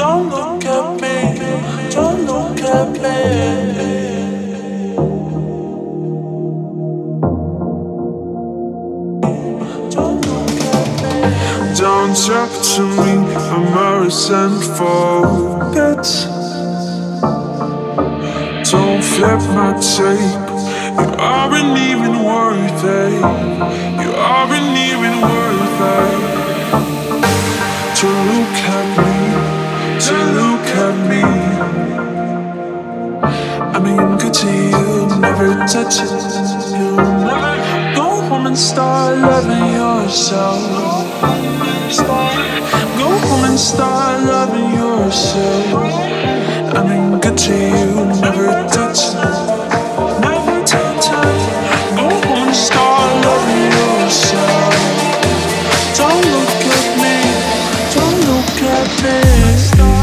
Don't look at me. Don't look at me. Don't talk to me, I'm a resentful bitch. Don't flip my tape. You aren't even worth it. You aren't even worth it. To look at me, me. I mean, good to you, never touch it. You go home and start loving yourself. Go home and start loving yourself. I mean, good to you, never touch it. Never touch it. Go home and start loving yourself. Don't look at me, don't look at me.